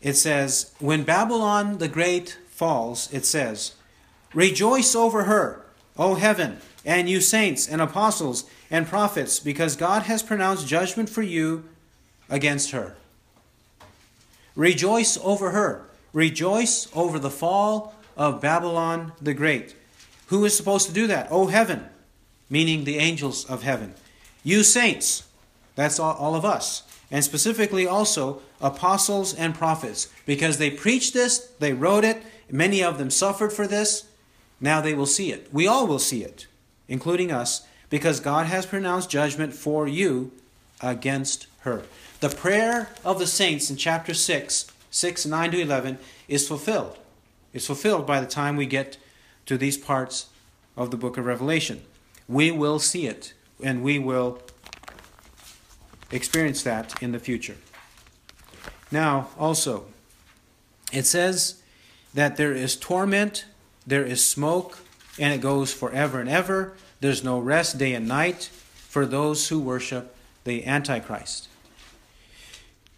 It says, When Babylon the Great falls, it says, Rejoice over her, O heaven, and you saints and apostles and prophets, because God has pronounced judgment for you against her. Rejoice over her. Rejoice over the fall of Babylon the Great. Who is supposed to do that? Oh, heaven, meaning the angels of heaven. You saints, that's all, all of us. And specifically also apostles and prophets, because they preached this, they wrote it, many of them suffered for this. Now they will see it. We all will see it, including us, because God has pronounced judgment for you against her. The prayer of the saints in chapter 6, 6, 9 to 11, is fulfilled. It's fulfilled by the time we get to these parts of the book of Revelation. We will see it, and we will experience that in the future. Now, also, it says that there is torment, there is smoke, and it goes forever and ever. There's no rest day and night for those who worship the Antichrist.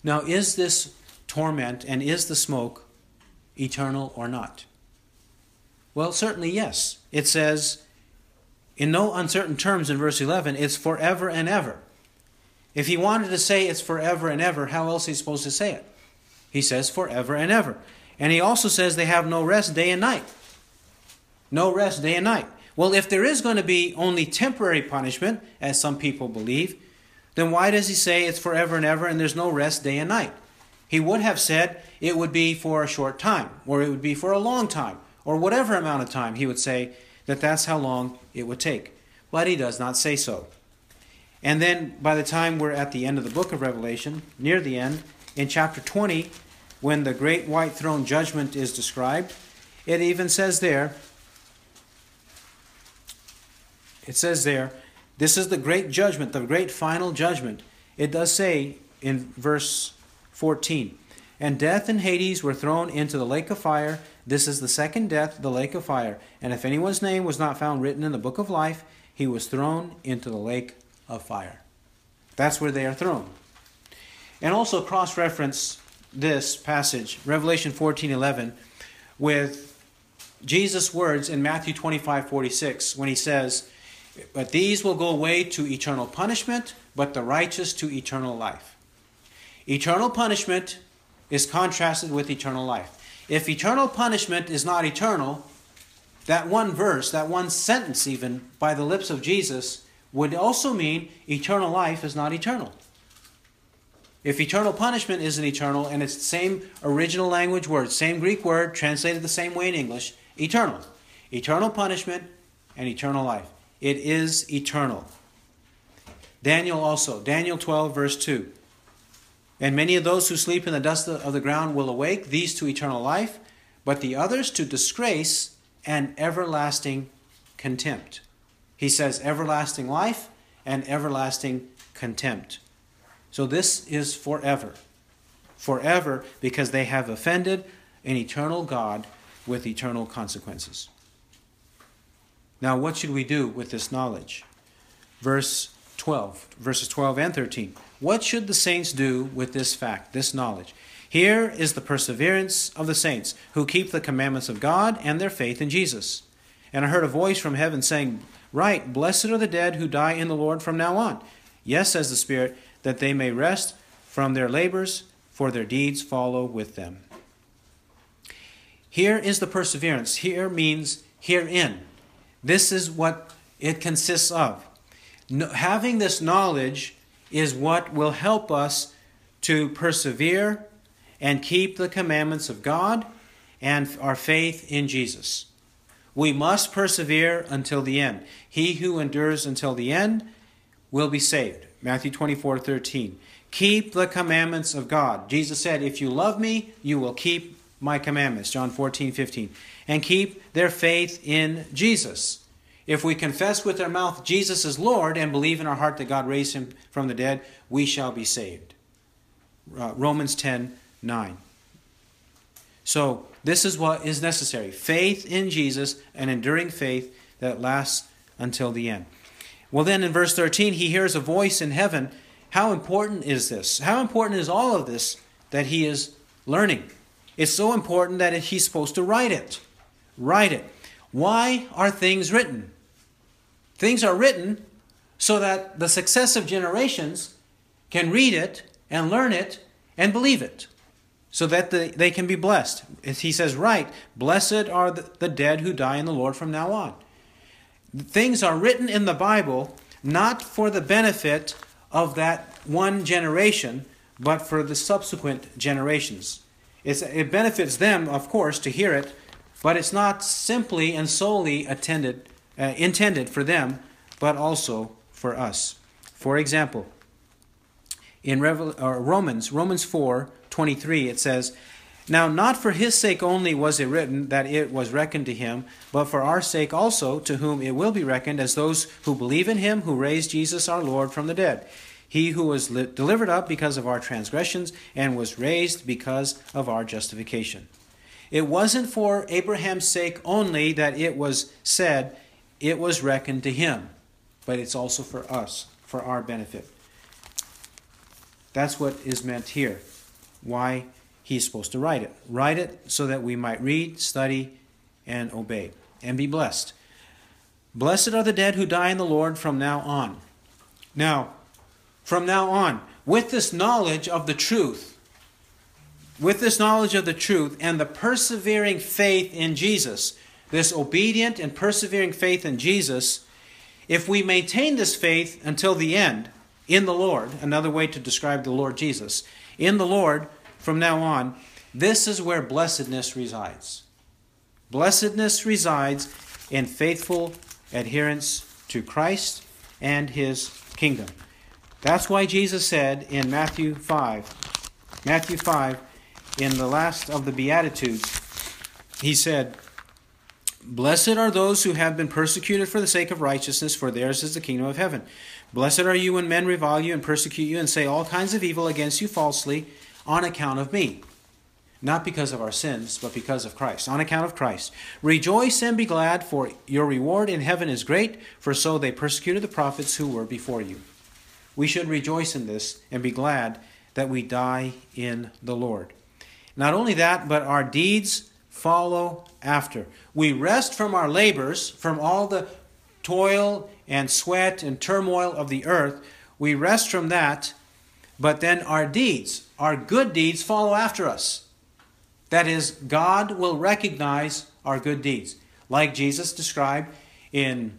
Now, is this torment and is the smoke eternal or not? Well, certainly yes. It says, in no uncertain terms in verse 11, it's forever and ever. If he wanted to say it's forever and ever, how else is he supposed to say it? He says forever and ever. And he also says they have no rest day and night. No rest day and night. Well, if there is going to be only temporary punishment, as some people believe, then why does he say it's forever and ever and there's no rest day and night? He would have said it would be for a short time, or it would be for a long time, or whatever amount of time. He would say that that's how long it would take. But he does not say so. And then by the time we're at the end of the book of Revelation, near the end, in chapter 20, when the great white throne judgment is described, it even says there, it says there, this is the great judgment, the great final judgment. It does say in verse 14, and death and Hades were thrown into the lake of fire. This is the second death, the lake of fire. And if anyone's name was not found written in the book of life, he was thrown into the lake of fire. That's where they are thrown. And also cross reference this passage, Revelation 14 11, with Jesus' words in Matthew 25 46, when he says, but these will go away to eternal punishment, but the righteous to eternal life. Eternal punishment is contrasted with eternal life. If eternal punishment is not eternal, that one verse, that one sentence, even by the lips of Jesus, would also mean eternal life is not eternal. If eternal punishment isn't eternal and it's the same original language word, same Greek word, translated the same way in English, eternal. Eternal punishment and eternal life. It is eternal. Daniel also, Daniel 12, verse 2. And many of those who sleep in the dust of the ground will awake, these to eternal life, but the others to disgrace and everlasting contempt. He says everlasting life and everlasting contempt. So this is forever. Forever because they have offended an eternal God with eternal consequences. Now, what should we do with this knowledge? Verse 12, verses 12 and 13. What should the saints do with this fact, this knowledge? Here is the perseverance of the saints who keep the commandments of God and their faith in Jesus. And I heard a voice from heaven saying, Write, blessed are the dead who die in the Lord from now on. Yes, says the Spirit, that they may rest from their labors, for their deeds follow with them. Here is the perseverance. Here means herein. This is what it consists of. No, having this knowledge is what will help us to persevere and keep the commandments of God and our faith in Jesus. We must persevere until the end. He who endures until the end will be saved. Matthew 24 13. Keep the commandments of God. Jesus said, If you love me, you will keep my commandments. John 14 15. And keep their faith in Jesus. If we confess with our mouth Jesus is Lord and believe in our heart that God raised him from the dead, we shall be saved. Uh, Romans 10 9. So, this is what is necessary faith in Jesus, an enduring faith that lasts until the end. Well, then in verse 13, he hears a voice in heaven. How important is this? How important is all of this that he is learning? It's so important that he's supposed to write it. Write it. Why are things written? Things are written so that the successive generations can read it and learn it and believe it so that the, they can be blessed. He says, Write, blessed are the, the dead who die in the Lord from now on. Things are written in the Bible not for the benefit of that one generation, but for the subsequent generations. It's, it benefits them, of course, to hear it, but it's not simply and solely attended, uh, intended for them, but also for us. For example, in Revel- Romans, Romans 4 23, it says, Now not for his sake only was it written that it was reckoned to him, but for our sake also, to whom it will be reckoned as those who believe in him who raised Jesus our Lord from the dead. He who was li- delivered up because of our transgressions and was raised because of our justification. It wasn't for Abraham's sake only that it was said, it was reckoned to him, but it's also for us, for our benefit. That's what is meant here. Why he's supposed to write it. Write it so that we might read, study, and obey, and be blessed. Blessed are the dead who die in the Lord from now on. Now, from now on, with this knowledge of the truth, with this knowledge of the truth and the persevering faith in Jesus, this obedient and persevering faith in Jesus, if we maintain this faith until the end in the Lord, another way to describe the Lord Jesus, in the Lord from now on, this is where blessedness resides. Blessedness resides in faithful adherence to Christ and his kingdom. That's why Jesus said in Matthew 5, Matthew 5, in the last of the Beatitudes, he said, Blessed are those who have been persecuted for the sake of righteousness, for theirs is the kingdom of heaven. Blessed are you when men revile you and persecute you and say all kinds of evil against you falsely on account of me. Not because of our sins, but because of Christ, on account of Christ. Rejoice and be glad, for your reward in heaven is great, for so they persecuted the prophets who were before you. We should rejoice in this and be glad that we die in the Lord. Not only that, but our deeds follow after. We rest from our labors, from all the toil and sweat and turmoil of the earth. We rest from that, but then our deeds, our good deeds, follow after us. That is, God will recognize our good deeds. Like Jesus described in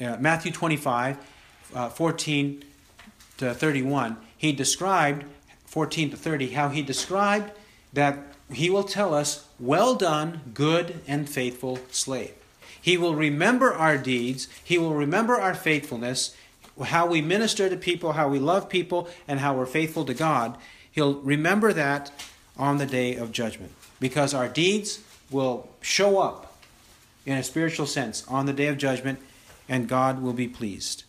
uh, Matthew 25, uh, 14 to 31, he described, 14 to 30, how he described that he will tell us, Well done, good and faithful slave. He will remember our deeds, he will remember our faithfulness, how we minister to people, how we love people, and how we're faithful to God. He'll remember that on the day of judgment because our deeds will show up in a spiritual sense on the day of judgment, and God will be pleased.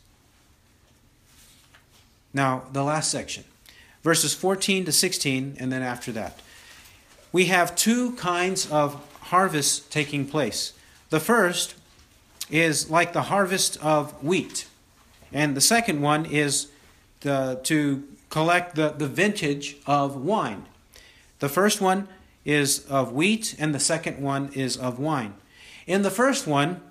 Now, the last section, verses 14 to 16, and then after that we have two kinds of harvests taking place. The first is like the harvest of wheat, and the second one is the, to collect the, the vintage of wine. The first one is of wheat, and the second one is of wine. In the first one,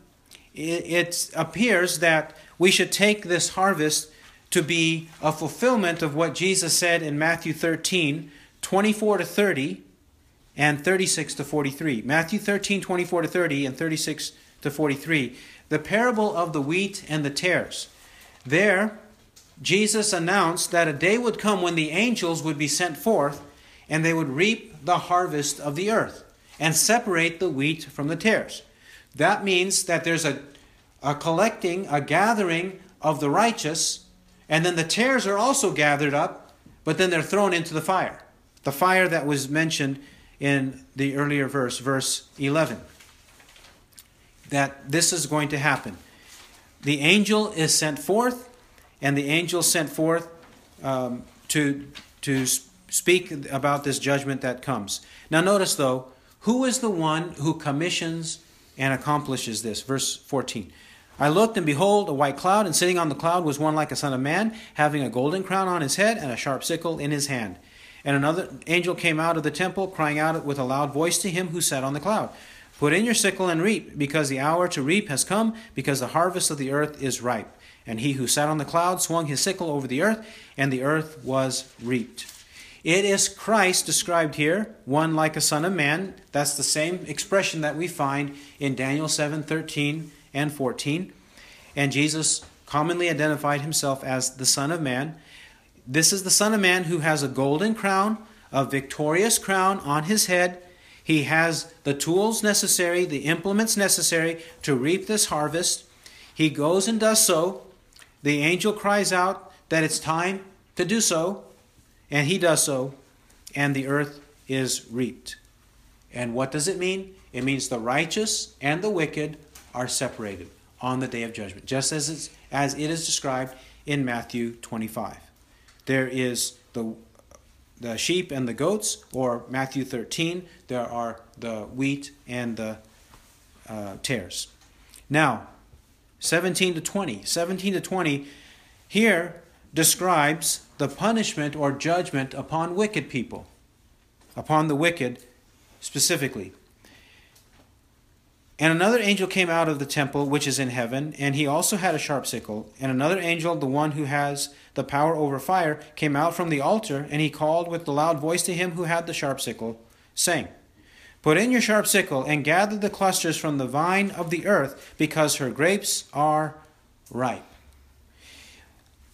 it, it appears that we should take this harvest to be a fulfillment of what Jesus said in Matthew 13 24 to 30 and 36 to 43. Matthew 13, 24 to 30, and 36 to 43. The parable of the wheat and the tares. There, Jesus announced that a day would come when the angels would be sent forth and they would reap the harvest of the earth and separate the wheat from the tares. That means that there's a, a collecting, a gathering of the righteous, and then the tares are also gathered up, but then they're thrown into the fire. The fire that was mentioned in the earlier verse, verse 11, that this is going to happen. The angel is sent forth, and the angel sent forth um, to, to speak about this judgment that comes. Now, notice though, who is the one who commissions and accomplishes this? Verse 14. I looked, and behold, a white cloud, and sitting on the cloud was one like a son of man, having a golden crown on his head and a sharp sickle in his hand. And another angel came out of the temple, crying out with a loud voice to him who sat on the cloud Put in your sickle and reap, because the hour to reap has come, because the harvest of the earth is ripe. And he who sat on the cloud swung his sickle over the earth, and the earth was reaped. It is Christ described here, one like a son of man. That's the same expression that we find in Daniel 7 13 and 14. And Jesus commonly identified himself as the Son of Man. This is the Son of Man who has a golden crown, a victorious crown on his head. He has the tools necessary, the implements necessary to reap this harvest. He goes and does so. The angel cries out that it's time to do so, and he does so, and the earth is reaped. And what does it mean? It means the righteous and the wicked are separated on the day of judgment, just as, it's, as it is described in Matthew 25. There is the, the sheep and the goats, or Matthew 13, there are the wheat and the uh, tares. Now, 17 to 20. 17 to 20 here describes the punishment or judgment upon wicked people, upon the wicked specifically. And another angel came out of the temple which is in heaven, and he also had a sharp sickle. And another angel, the one who has the power over fire, came out from the altar, and he called with a loud voice to him who had the sharp sickle, saying, Put in your sharp sickle, and gather the clusters from the vine of the earth, because her grapes are ripe.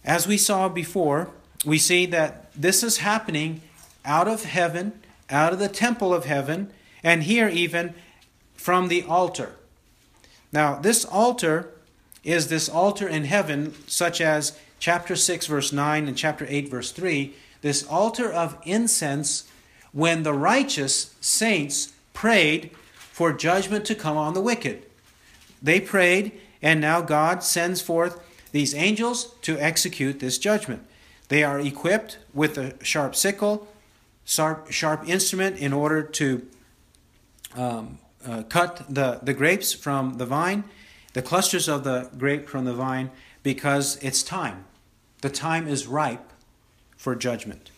As we saw before, we see that this is happening out of heaven, out of the temple of heaven, and here even from the altar. Now, this altar is this altar in heaven, such as chapter 6, verse 9, and chapter 8, verse 3, this altar of incense when the righteous saints prayed for judgment to come on the wicked. They prayed, and now God sends forth these angels to execute this judgment. They are equipped with a sharp sickle, sharp, sharp instrument in order to um, uh, cut the, the grapes from the vine, the clusters of the grape from the vine, because it's time. The time is ripe for judgment.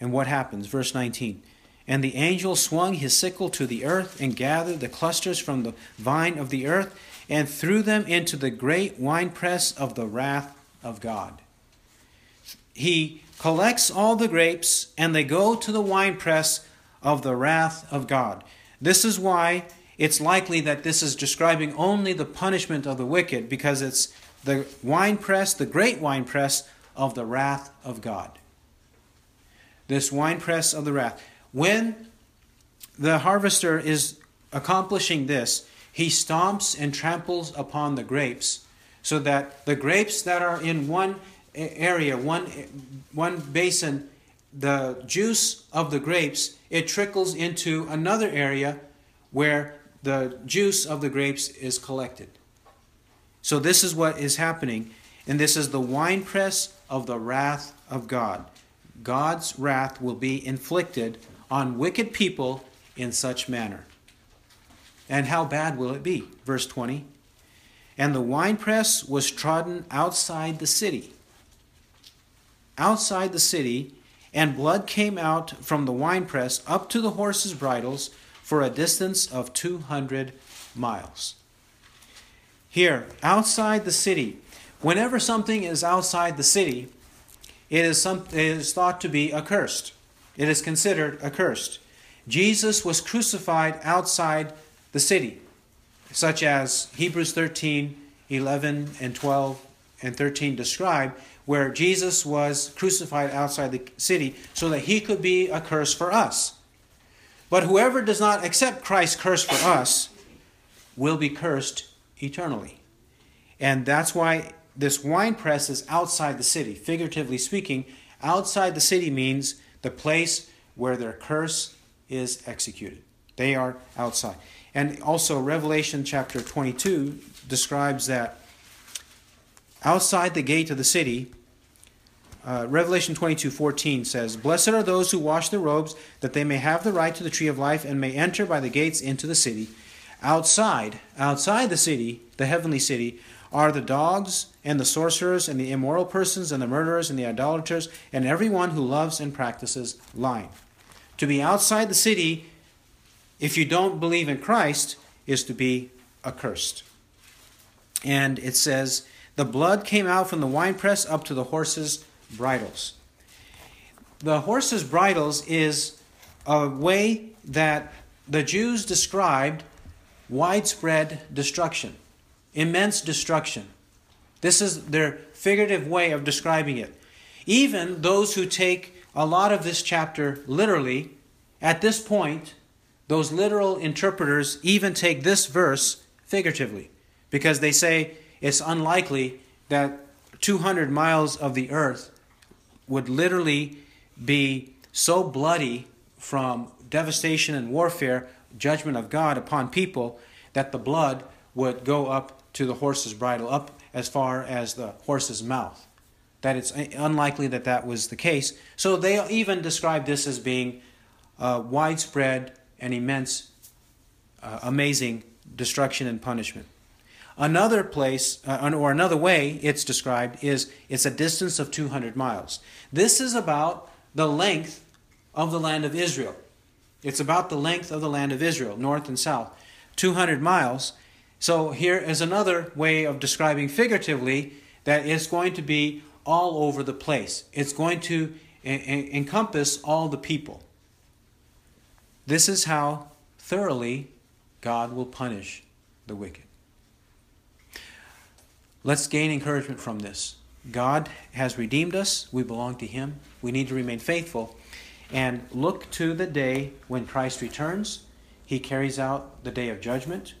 And what happens? Verse 19. And the angel swung his sickle to the earth and gathered the clusters from the vine of the earth and threw them into the great winepress of the wrath of God. He collects all the grapes and they go to the winepress of the wrath of God. This is why it's likely that this is describing only the punishment of the wicked, because it's the winepress, the great winepress of the wrath of God. This winepress of the wrath. When the harvester is accomplishing this, he stomps and tramples upon the grapes so that the grapes that are in one area, one, one basin, the juice of the grapes it trickles into another area where the juice of the grapes is collected. So, this is what is happening, and this is the winepress of the wrath of God. God's wrath will be inflicted on wicked people in such manner. And how bad will it be? Verse 20. And the winepress was trodden outside the city. Outside the city, and blood came out from the winepress up to the horses' bridles for a distance of 200 miles. Here, outside the city, whenever something is outside the city, it is, some, it is thought to be accursed. It is considered accursed. Jesus was crucified outside the city, such as Hebrews 13, 11, and 12 and 13 describe, where Jesus was crucified outside the city so that he could be a curse for us. But whoever does not accept Christ's curse for us will be cursed eternally. And that's why this wine press is outside the city. Figuratively speaking, outside the city means the place where their curse is executed. They are outside. And also, Revelation chapter 22 describes that outside the gate of the city uh, Revelation 22 14 says, Blessed are those who wash their robes, that they may have the right to the tree of life and may enter by the gates into the city. Outside, outside the city, the heavenly city, are the dogs and the sorcerers and the immoral persons and the murderers and the idolaters and everyone who loves and practices lying. To be outside the city, if you don't believe in Christ, is to be accursed. And it says, The blood came out from the winepress up to the horses' bridles. The horses' bridles is a way that the Jews described widespread destruction, immense destruction. This is their figurative way of describing it. Even those who take a lot of this chapter literally, at this point, those literal interpreters even take this verse figuratively because they say it's unlikely that 200 miles of the earth would literally be so bloody from devastation and warfare, judgment of God upon people, that the blood would go up to the horse's bridle, up as far as the horse's mouth. That it's unlikely that that was the case. So they even describe this as being uh, widespread and immense, uh, amazing destruction and punishment. Another place, uh, or another way it's described, is it's a distance of 200 miles. This is about the length of the land of Israel. It's about the length of the land of Israel, north and south. 200 miles. So here is another way of describing figuratively that it's going to be all over the place. It's going to encompass all the people. This is how thoroughly God will punish the wicked. Let's gain encouragement from this. God has redeemed us. We belong to Him. We need to remain faithful and look to the day when Christ returns. He carries out the day of judgment.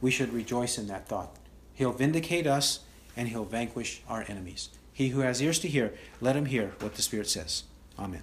We should rejoice in that thought. He'll vindicate us and He'll vanquish our enemies. He who has ears to hear, let him hear what the Spirit says. Amen.